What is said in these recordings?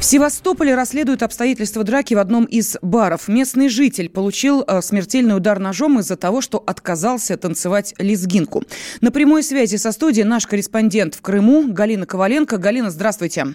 В Севастополе расследуют обстоятельства драки в одном из баров. Местный житель получил э, смертельный удар ножом из-за того, что отказался танцевать лезгинку. На прямой связи со студией наш корреспондент в Крыму Галина Коваленко. Галина, здравствуйте.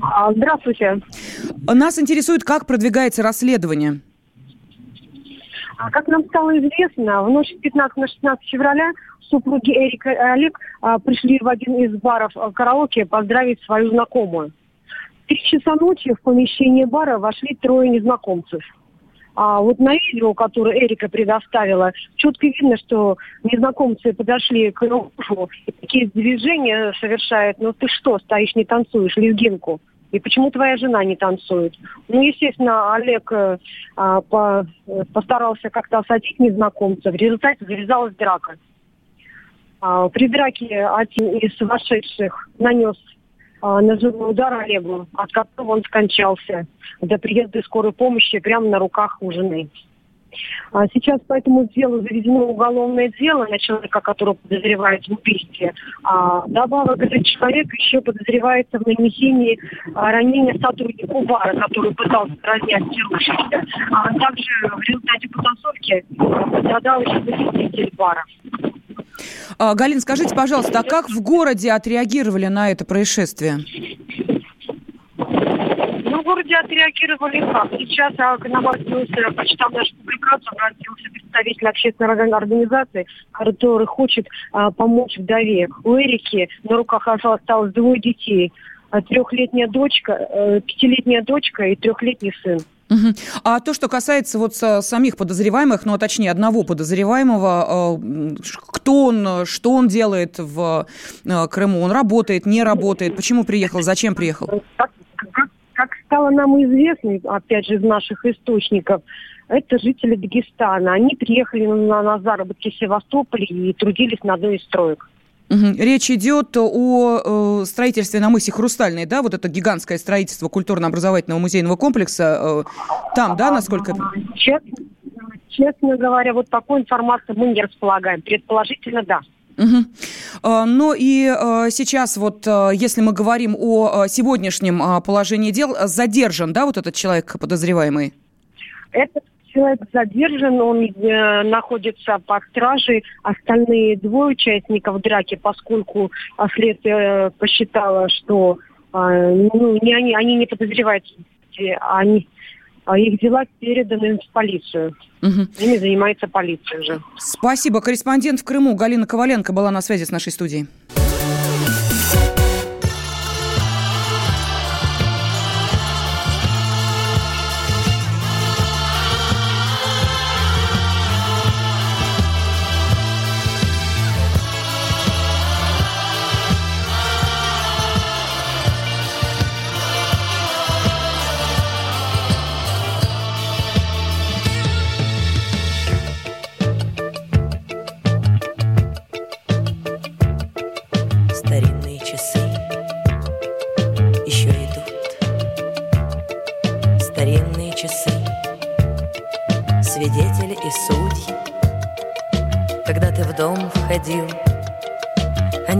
А, здравствуйте. Нас интересует, как продвигается расследование. А как нам стало известно, в ночь с 15 на 16 февраля супруги Эрика и Олег а, пришли в один из баров а, караоке поздравить свою знакомую. В три часа ночи в помещение бара вошли трое незнакомцев. А вот на видео, которое Эрика предоставила, четко видно, что незнакомцы подошли к мужу и такие движения совершают. Ну ты что, стоишь, не танцуешь, лезгинку? И почему твоя жена не танцует? Ну, естественно, Олег э, а, по, постарался как-то осадить незнакомца. В результате завязалась драка. А, при драке один из вошедших нанес а, ножевой удар Олегу, от которого он скончался до приезда скорой помощи прямо на руках у жены. А сейчас по этому делу заведено уголовное дело на человека, которого подозревают в убийстве. А добавок этот человек еще подозревается в нанесении а, ранения сотруднику бара, который пытался разнять. А также в результате потасовки пострадал еще посетитель бара. А, Галин, скажите, пожалуйста, а как в городе отреагировали на это происшествие? Городе отреагировали как? Сейчас к нам обратился, почитав нашу публикацию, обратился представитель общественной организации, который хочет а, помочь вдове. У Эрики на руках осталось двое детей. А, трехлетняя дочка, э, пятилетняя дочка и трехлетний сын. Угу. А то, что касается вот самих подозреваемых, ну, а точнее, одного подозреваемого, э, кто он, что он делает в э, Крыму? Он работает, не работает? Почему приехал? Зачем приехал? Стало нам известно, опять же, из наших источников, это жители Дагестана. Они приехали на, на заработки в Севастополе и трудились на одной из строек. Речь идет о э, строительстве на мысе Хрустальной, да, вот это гигантское строительство культурно-образовательного музейного комплекса. Э, там, да, насколько... Честно, честно говоря, вот такой информации мы не располагаем. Предположительно, да. Угу. Ну и э, сейчас вот, э, если мы говорим о сегодняшнем положении дел, задержан, да, вот этот человек подозреваемый? Этот человек задержан, он э, находится под стражей. Остальные двое участников драки, поскольку следствие посчитало, что э, ну, не они, они не подозревают, они, а их дела переданы в полицию. Угу. Ими занимается полиция уже. Спасибо. Корреспондент в Крыму Галина Коваленко была на связи с нашей студией.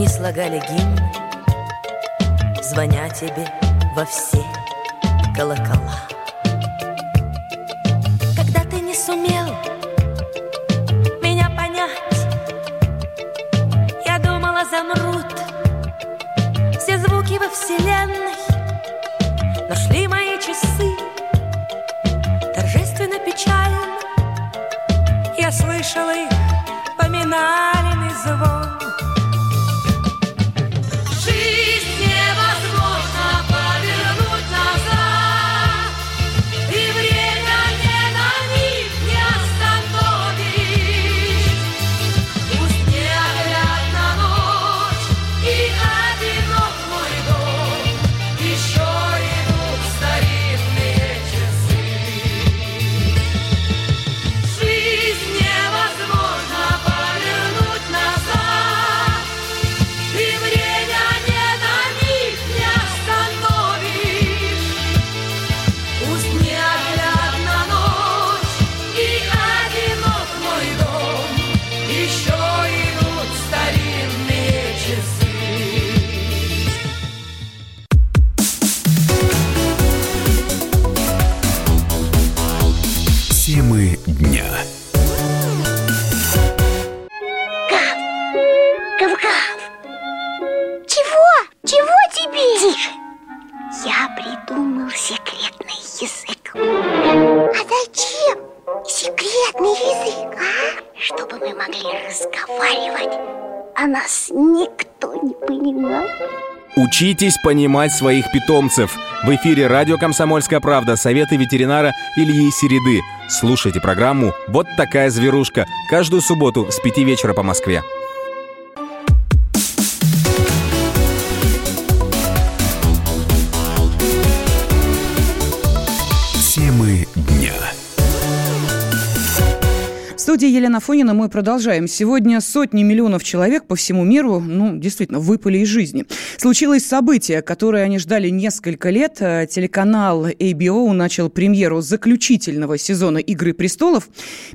Слагали гимн, Звоня тебе во все колокола. Когда ты не сумел меня понять, Я думала, замрут все звуки во вселенной, Учитесь понимать своих питомцев. В эфире радио «Комсомольская правда» советы ветеринара Ильи Середы. Слушайте программу «Вот такая зверушка» каждую субботу с 5 вечера по Москве. Студии Елена Фонина мы продолжаем. Сегодня сотни миллионов человек по всему миру, ну, действительно, выпали из жизни. Случилось событие, которое они ждали несколько лет. Э, телеканал ABO начал премьеру заключительного сезона «Игры престолов».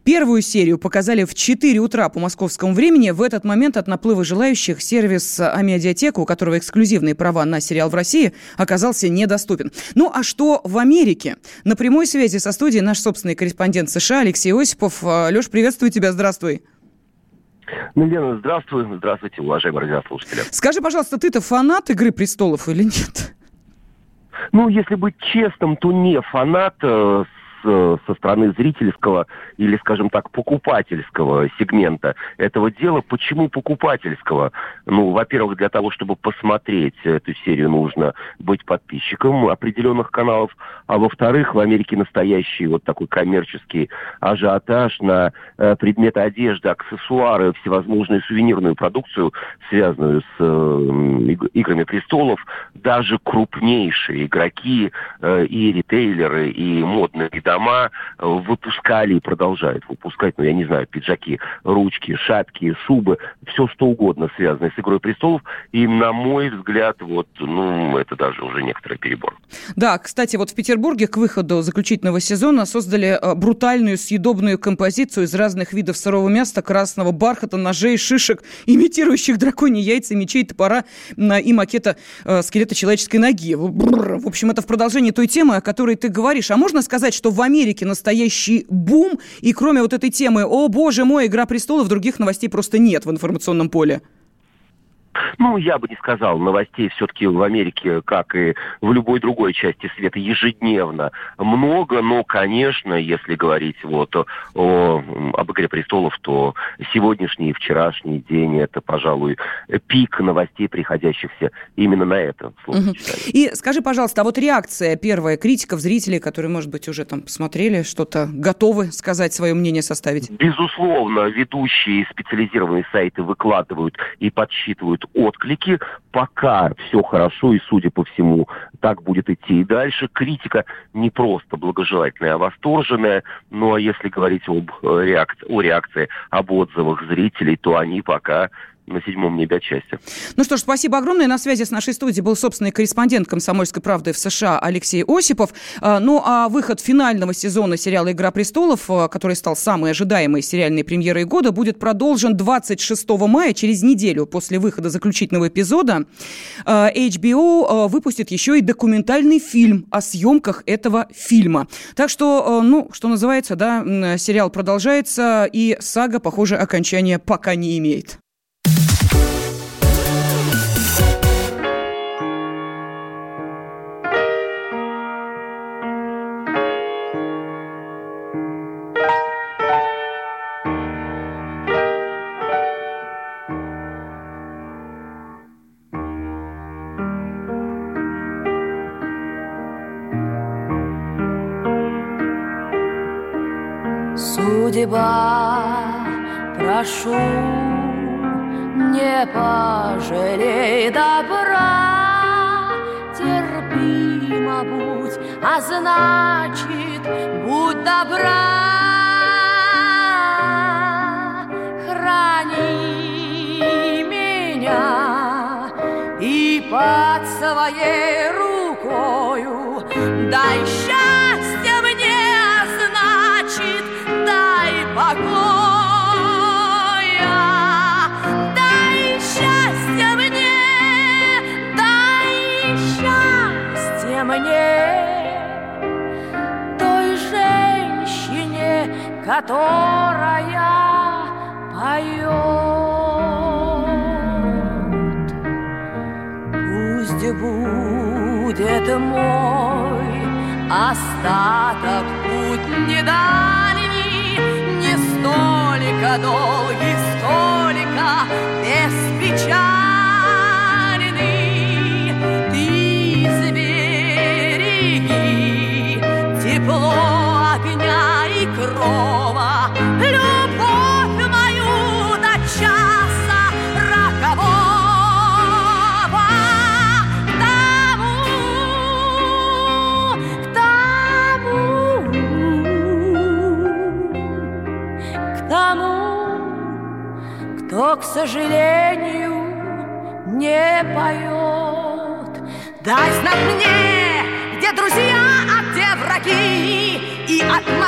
Первую серию показали в 4 утра по московскому времени. В этот момент от наплыва желающих сервис Амедиатека, у которого эксклюзивные права на сериал в России, оказался недоступен. Ну, а что в Америке? На прямой связи со студией наш собственный корреспондент США Алексей Осипов. Э, Леш, привет приветствую тебя, здравствуй. Ну, Лена, здравствуй. Здравствуйте, уважаемые радиослушатели. Скажи, пожалуйста, ты-то фанат «Игры престолов» или нет? Ну, если быть честным, то не фанат. Э, со стороны зрительского или, скажем так, покупательского сегмента этого дела. Почему покупательского? Ну, во-первых, для того, чтобы посмотреть эту серию, нужно быть подписчиком определенных каналов, а во-вторых, в Америке настоящий вот такой коммерческий ажиотаж на э, предметы одежды, аксессуары, всевозможную сувенирную продукцию, связанную с э, играми престолов, даже крупнейшие игроки э, и ритейлеры, и модные дома э, выпускали и продолжают выпускать, ну, я не знаю, пиджаки, ручки, шапки, шубы, все что угодно связанное с «Игрой престолов». И, на мой взгляд, вот, ну, это даже уже некоторый перебор. Да, кстати, вот в Петербурге к выходу заключительного сезона создали э, брутальную съедобную композицию из разных видов сырого мяса, красного бархата, ножей, шишек, имитирующих драконьи яйца, мечей, топора и макета э, скелета человеческой ноги. В общем, это в продолжении той темы, о которой ты говоришь. А можно сказать, что в Америке настоящий бум, и кроме вот этой темы «О, боже мой, Игра престолов», других новостей просто нет в информационном поле? Ну, я бы не сказал, новостей все-таки в Америке, как и в любой другой части света, ежедневно много, но, конечно, если говорить вот о, о, об «Игре престолов», то сегодняшний и вчерашний день – это, пожалуй, пик новостей, приходящихся именно на это угу. И скажи, пожалуйста, а вот реакция первая критиков, зрителей, которые, может быть, уже там посмотрели, что-то готовы сказать, свое мнение составить? Безусловно, ведущие специализированные сайты выкладывают и подсчитывают отклики. Пока все хорошо, и, судя по всему, так будет идти и дальше. Критика не просто благожелательная, а восторженная. Ну а если говорить об э, реакции, о реакции, об отзывах зрителей, то они пока на седьмом небе отчасти. Ну что ж, спасибо огромное. На связи с нашей студией был собственный корреспондент «Комсомольской правды» в США Алексей Осипов. А, ну а выход финального сезона сериала «Игра престолов», а, который стал самой ожидаемой сериальной премьерой года, будет продолжен 26 мая, через неделю после выхода заключительного эпизода. А, HBO выпустит еще и документальный фильм о съемках этого фильма. Так что, ну, что называется, да, сериал продолжается, и сага, похоже, окончания пока не имеет. Судьба, прошу, не пожалей добра, терпимо будь, а значит, будь добра. Храни меня и под своей рукою дай счастье которая поет. Пусть будет мой остаток путь недальний, не столько долгий, сколько беспечальный.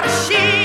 И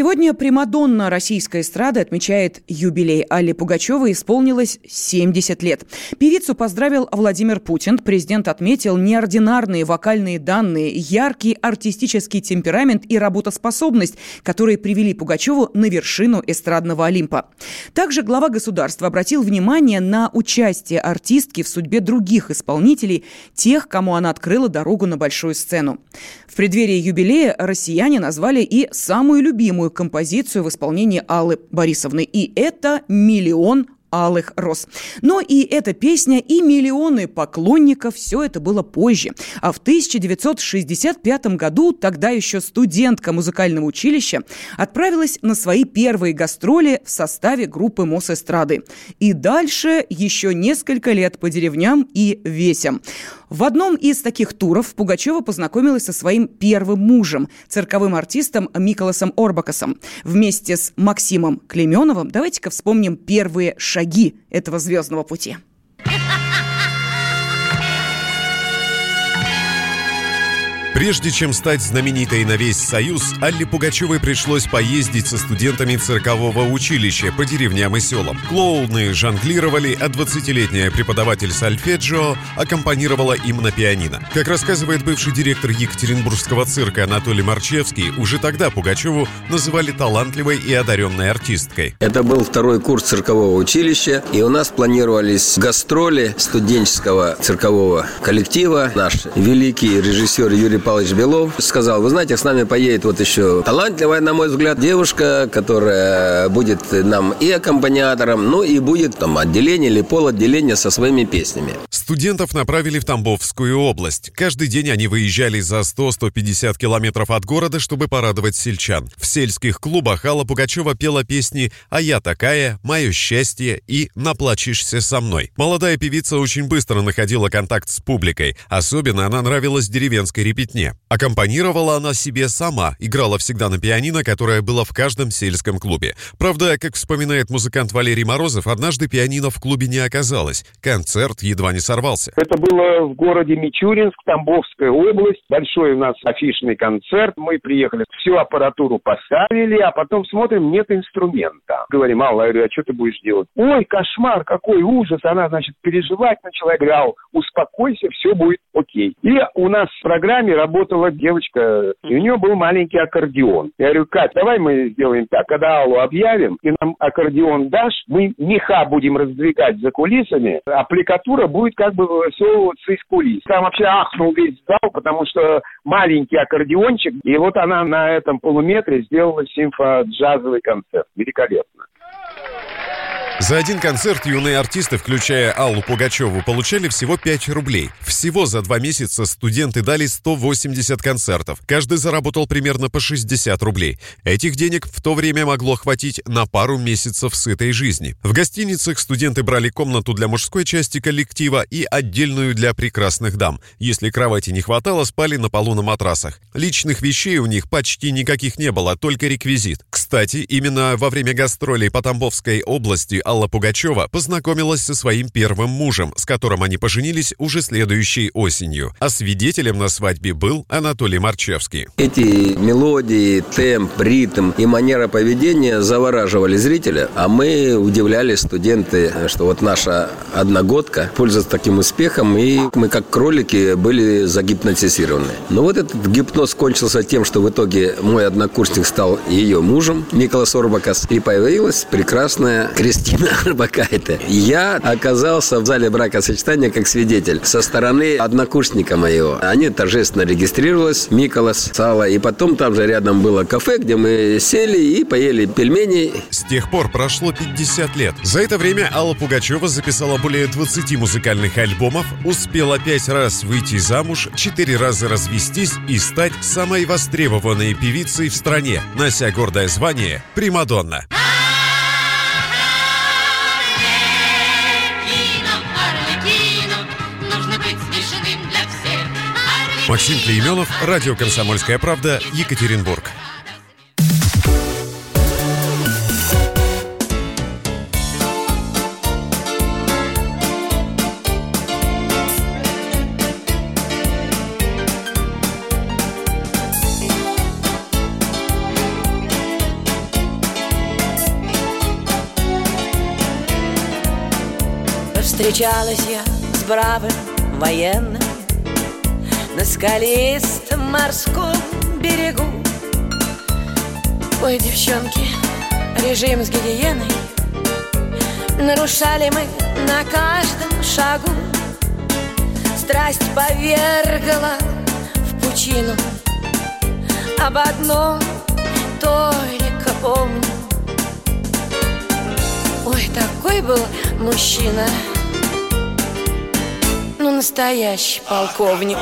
Сегодня Примадонна российской эстрады отмечает юбилей. Алле Пугачевой исполнилось 70 лет. Певицу поздравил Владимир Путин. Президент отметил неординарные вокальные данные, яркий артистический темперамент и работоспособность, которые привели Пугачеву на вершину эстрадного Олимпа. Также глава государства обратил внимание на участие артистки в судьбе других исполнителей, тех, кому она открыла дорогу на большую сцену. В преддверии юбилея россияне назвали и самую любимую композицию в исполнении Аллы Борисовны. И это «Миллион алых роз. Но и эта песня, и миллионы поклонников, все это было позже. А в 1965 году тогда еще студентка музыкального училища отправилась на свои первые гастроли в составе группы Мосэстрады. И дальше еще несколько лет по деревням и весям. В одном из таких туров Пугачева познакомилась со своим первым мужем, цирковым артистом Миколасом Орбакасом. Вместе с Максимом Клеменовым давайте-ка вспомним первые шаги этого звездного пути. Прежде чем стать знаменитой на весь Союз, Алле Пугачевой пришлось поездить со студентами циркового училища по деревням и селам. Клоуны жонглировали, а 20-летняя преподаватель сольфеджио аккомпанировала им на пианино. Как рассказывает бывший директор Екатеринбургского цирка Анатолий Марчевский, уже тогда Пугачеву называли талантливой и одаренной артисткой. Это был второй курс циркового училища, и у нас планировались гастроли студенческого циркового коллектива. Наш великий режиссер Юрий Павлович Белов сказал, вы знаете, с нами поедет вот еще талантливая, на мой взгляд, девушка, которая будет нам и аккомпаниатором, ну и будет там отделение или полотделение со своими песнями. Студентов направили в Тамбовскую область. Каждый день они выезжали за 100-150 километров от города, чтобы порадовать сельчан. В сельских клубах Алла Пугачева пела песни «А я такая», «Мое счастье» и «Наплачешься со мной». Молодая певица очень быстро находила контакт с публикой. Особенно она нравилась деревенской репетиции ребятне. Аккомпанировала она себе сама, играла всегда на пианино, которое было в каждом сельском клубе. Правда, как вспоминает музыкант Валерий Морозов, однажды пианино в клубе не оказалось. Концерт едва не сорвался. Это было в городе Мичуринск, Тамбовская область. Большой у нас афишный концерт. Мы приехали, всю аппаратуру поставили, а потом смотрим, нет инструмента. Говорим, Алла, я говорю, а что ты будешь делать? Ой, кошмар, какой ужас. Она, значит, переживать начала. Я говорю, успокойся, все будет окей. И у нас в программе работала девочка, и у нее был маленький аккордеон. Я говорю, Кать, давай мы сделаем так, когда Аллу объявим, и нам аккордеон дашь, мы меха будем раздвигать за кулисами, аппликатура будет как бы высовываться из кулис. Там вообще ахнул весь зал, потому что маленький аккордеончик, и вот она на этом полуметре сделала симфо-джазовый концерт. Великолепно. За один концерт юные артисты, включая Аллу Пугачеву, получали всего 5 рублей. Всего за два месяца студенты дали 180 концертов. Каждый заработал примерно по 60 рублей. Этих денег в то время могло хватить на пару месяцев сытой жизни. В гостиницах студенты брали комнату для мужской части коллектива и отдельную для прекрасных дам. Если кровати не хватало, спали на полу на матрасах. Личных вещей у них почти никаких не было, только реквизит. Кстати, именно во время гастролей по Тамбовской области Алла Пугачева познакомилась со своим первым мужем, с которым они поженились уже следующей осенью. А свидетелем на свадьбе был Анатолий Марчевский. Эти мелодии, темп, ритм и манера поведения завораживали зрителя, а мы удивляли студенты, что вот наша одногодка пользуется таким успехом, и мы как кролики были загипнотизированы. Но вот этот гипноз кончился тем, что в итоге мой однокурсник стал ее мужем, Николас Орбакас, и появилась прекрасная Кристина Арбакайте. Я оказался в зале бракосочетания как свидетель со стороны однокурсника моего. Они торжественно регистрировались, Миколас, Сала, и потом там же рядом было кафе, где мы сели и поели пельмени. С тех пор прошло 50 лет. За это время Алла Пугачева записала более 20 музыкальных альбомов, успела пять раз выйти замуж, четыре раза развестись и стать самой востребованной певицей в стране, нося гордое звание «Примадонна». Максим Клейменов, радио «Комсомольская правда», Екатеринбург. Встречалась я с бравым военным На скалистом морском берегу. Ой, девчонки, режим с гигиеной. Нарушали мы на каждом шагу. Страсть повергала в пучину. Об одном только помню. Ой, такой был мужчина. Ну, настоящий полковник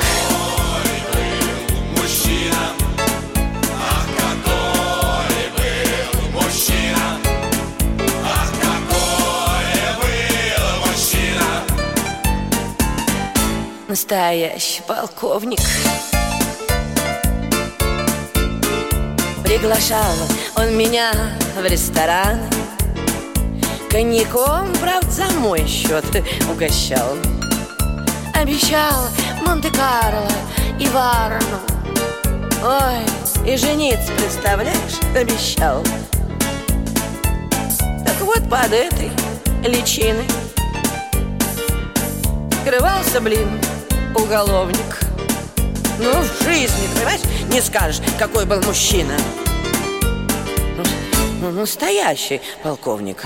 Настоящий полковник. Приглашал он меня в ресторан. Коньяком, правда, за мой счет угощал. Обещал Монте-Карло и Варну. Ой, и жениться, представляешь, обещал. Так вот под этой личиной Скрывался, блин, уголовник. Ну, в жизни, понимаешь, не скажешь, какой был мужчина. Ну, настоящий полковник.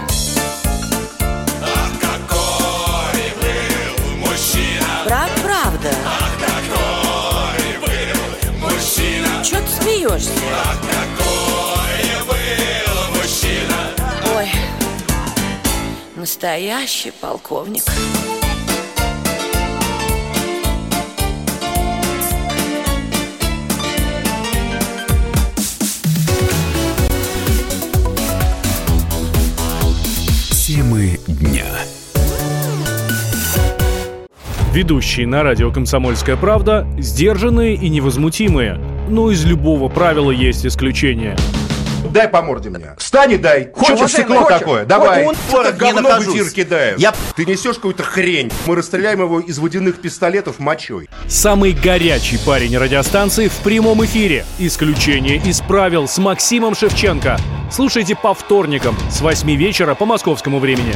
Прав, правда. Ах, какой был мужчина Чего ты смеешься? Ах, какой был мужчина Ой, настоящий полковник. Темы Ведущие на радио «Комсомольская правда» сдержанные и невозмутимые. Но из любого правила есть исключение. Дай по морде мне. Встань и дай. Хочешь стекло хочешь? такое? Давай. Вот это говно в эфир кидаешь. Я- Ты несешь какую-то хрень. Мы расстреляем его из водяных пистолетов мочой. Самый горячий парень радиостанции в прямом эфире. Исключение из правил с Максимом Шевченко. Слушайте по вторникам с 8 вечера по московскому времени.